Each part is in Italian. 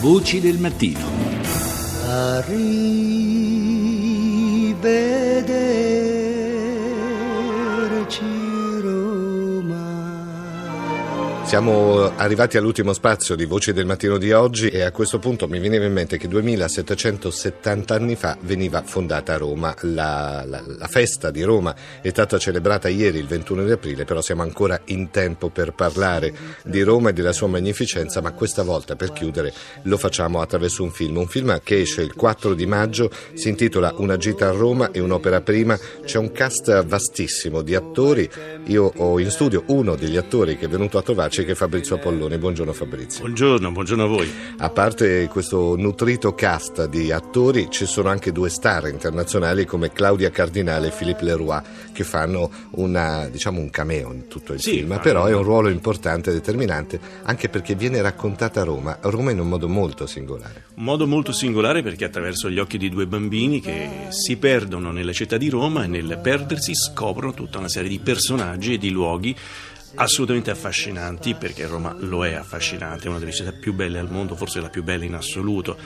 Voci del mattino. Arrivederci Siamo arrivati all'ultimo spazio di Voci del Mattino di oggi e a questo punto mi veniva in mente che 2770 anni fa veniva fondata Roma. La, la- la festa di Roma è stata celebrata ieri, il 21 di aprile, però siamo ancora in tempo per parlare di Roma e della sua magnificenza, ma questa volta per chiudere lo facciamo attraverso un film. Un film che esce il 4 di maggio, si intitola Una gita a Roma e un'opera prima. C'è un cast vastissimo di attori. Io ho in studio uno degli attori che è venuto a trovarci, che è Fabrizio Apollone. Buongiorno Fabrizio. Buongiorno, buongiorno a voi. A parte questo nutrito cast di attori, ci sono anche due star internazionali come Claudia Cardinale e Philippe Leroy che fanno una, diciamo, un cameo in tutto il Sì, film, fanno- però è un ruolo importante e determinante anche perché viene raccontata Roma, Roma in un modo molto singolare. Un modo molto singolare perché attraverso gli occhi di due bambini che si perdono nella città di Roma e nel perdersi scoprono tutta una serie di personaggi e di luoghi assolutamente affascinanti perché Roma lo è affascinante, è una delle città più belle al mondo, forse la più bella in assoluto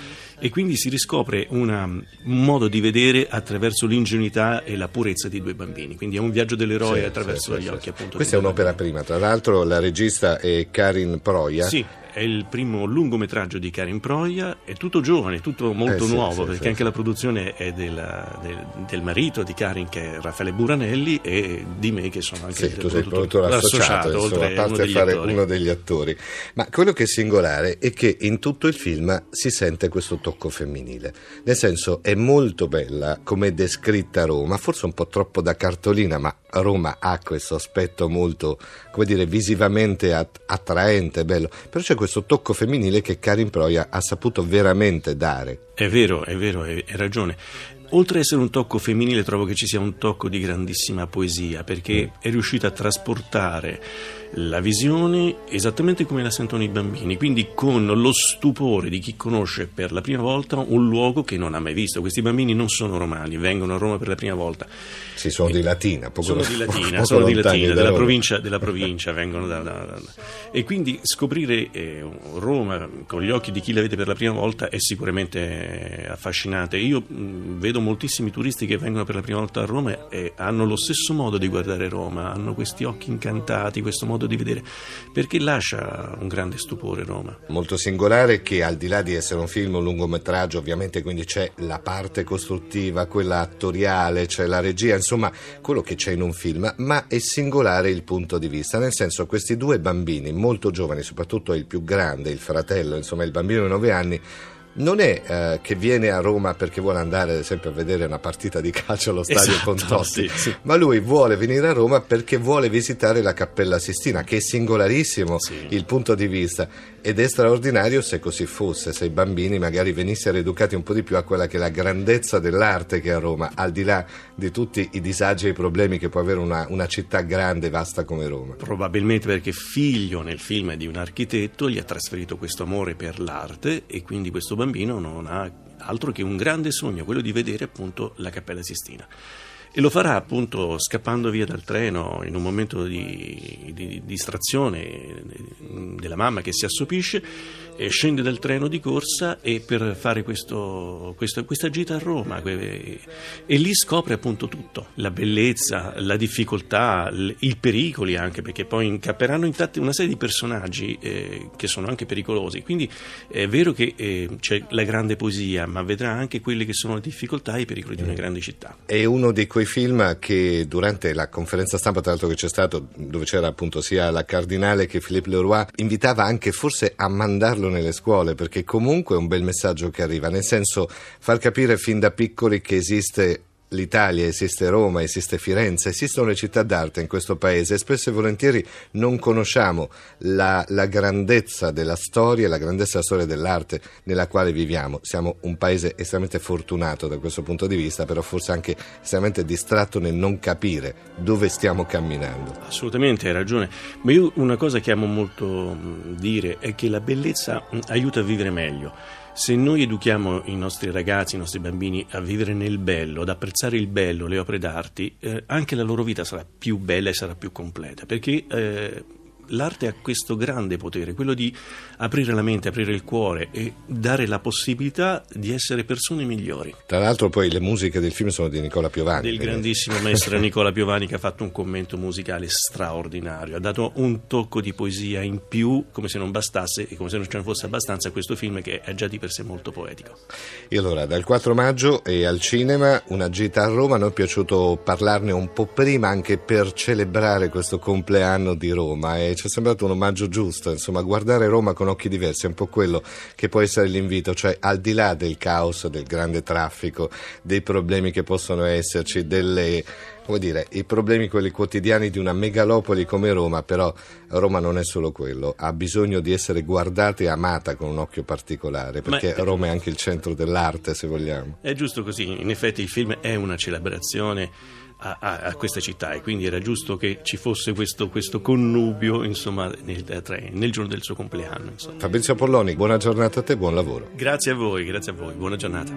e quindi si riscopre una- un modo di vedere attraverso l'ingenuità e la purezza di due bambini, quindi è un viaggio dell'eroe Sì, attraverso sì, gli sì, occhi appunto Questa è un'opera bambini. prima, tra l'altro la regista è Karin Proia. Sì, è il primo lungometraggio di Karin Proia, è tutto giovane, tutto molto Eh sì, nuovo, sì, perché sì, anche la produzione è della- del, del marito di Karin che è Raffaele Buranelli e di me che sono anche il produttore l'associato, associato, insomma, oltre a parte uno fare attori. uno degli attori. Ma quello che è singolare è che in tutto il film si sente questo tocco femminile. Nel senso, è molto bella come è descritta Roma, forse un po' troppo da cartolina, ma Roma ha questo aspetto molto, come dire, visivamente at- attraente, bello. Però c'è questo tocco femminile che Karin Proia ha saputo veramente dare. È vero, è vero, hai ragione. Oltre ad essere un tocco femminile, trovo che ci sia un tocco di grandissima poesia, perché Mm. è riuscita a trasportare la visione esattamente come la sentono i bambini, quindi con lo stupore di chi conosce per la prima volta un luogo che non ha mai visto. Questi bambini non sono romani, vengono a Roma per la prima volta. Sì, sono di Latina, poco sono di Latina, poco sono di Latina della, provincia, della provincia, vengono da, da- da- e quindi scoprire eh, Roma con gli occhi di chi la vede per la prima volta è sicuramente eh, affascinante. Io mh, vedo moltissimi turisti che vengono per la prima volta a Roma e hanno lo stesso modo di guardare Roma, hanno questi occhi incantati, questo modo di vedere, perché lascia un grande stupore Roma. molto singolare che al di là di essere un film, un lungometraggio, ovviamente quindi c'è la parte costruttiva, quella attoriale, c'è la regia, insomma quello che c'è in un film, ma è singolare il punto di vista, nel senso questi due bambini molto giovani, soprattutto il più grande, il fratello, insomma il bambino di 9 anni, non è eh, che viene a Roma perché vuole andare ad esempio a vedere una partita di calcio allo stadio Esatto, Contotti, sì, sì. ma lui vuole venire a Roma perché vuole visitare la Cappella Sistina, che è singolarissimo Sì. il punto di vista ed è straordinario se così fosse, se i bambini magari venissero educati un po' di più a quella che è la grandezza dell'arte che è a Roma, al di là di tutti i disagi e i problemi che può avere una, una città grande e vasta come Roma. Probabilmente perché figlio nel film di un architetto gli ha trasferito questo amore per l'arte e quindi questo bambino non ha altro che un grande sogno, quello di vedere appunto la Cappella Sistina. E lo farà appunto scappando via dal treno in un momento di, di distrazione eh, della mamma che si assopisce, e scende dal treno di corsa e per fare questo- questo- questa gita a Roma que- e lì scopre appunto tutto, la bellezza, la difficoltà, i pericoli anche perché poi incapperanno in tante- una serie di personaggi eh, che sono anche pericolosi. Quindi è vero che eh, c'è la grande poesia, ma vedrà anche quelle che sono le difficoltà e i pericoli di una grande città. È uno di quei film che durante la conferenza stampa, tra l'altro che c'è stato, dove c'era appunto sia la Cardinale che Philippe Leroy, invitava anche forse a mandarlo nelle scuole, perché comunque è un bel messaggio che arriva, nel senso far capire fin da piccoli che esiste l'Italia, esiste Roma, esiste Firenze, esistono le città d'arte in questo paese e spesso e volentieri non conosciamo la, la grandezza della storia, la grandezza della storia dell'arte nella quale viviamo. Siamo un paese estremamente fortunato da questo punto di vista, però forse anche estremamente distratto nel non capire dove stiamo camminando. Assolutamente, hai ragione. Ma io una cosa che amo molto dire è che la bellezza aiuta a vivere meglio. Se noi educhiamo i nostri ragazzi, i nostri bambini a vivere nel bello, ad apprezzare il bello, le opere d'arte, eh, anche la loro vita sarà più bella e sarà più completa, perché eh, l'arte ha questo grande potere, quello di aprire la mente, aprire il cuore e dare la possibilità di essere persone migliori. Tra l'altro poi le musiche del film sono di Nicola Piovani. Del grandissimo maestro Nicola Piovani che ha fatto un commento musicale straordinario, ha dato un tocco di poesia in più, come se non bastasse e come se non ce ne fosse abbastanza a questo film che è già di per sé molto poetico. E allora, dal 4 maggio e al cinema, una gita a Roma, a noi è piaciuto parlarne un po' prima anche per celebrare questo compleanno di Roma e ci è sembrato un omaggio giusto, insomma, guardare Roma con occhi diversi è un po' quello che può essere l'invito, cioè al di là del caos, del grande traffico, dei problemi che possono esserci, delle come dire, i problemi quelli quotidiani di una megalopoli come Roma, però Roma non è solo quello, ha bisogno di essere guardata e amata con un occhio particolare, perché Ma, Roma è anche il centro dell'arte, se vogliamo. È giusto così, in effetti il film è una celebrazione a, a, a questa città e quindi era giusto che ci fosse questo, questo connubio insomma, nel, nel, giorno del suo compleanno. Insomma. Fabrizio Polloni, buona giornata a te, buon lavoro. Grazie a voi, grazie a voi, buona giornata.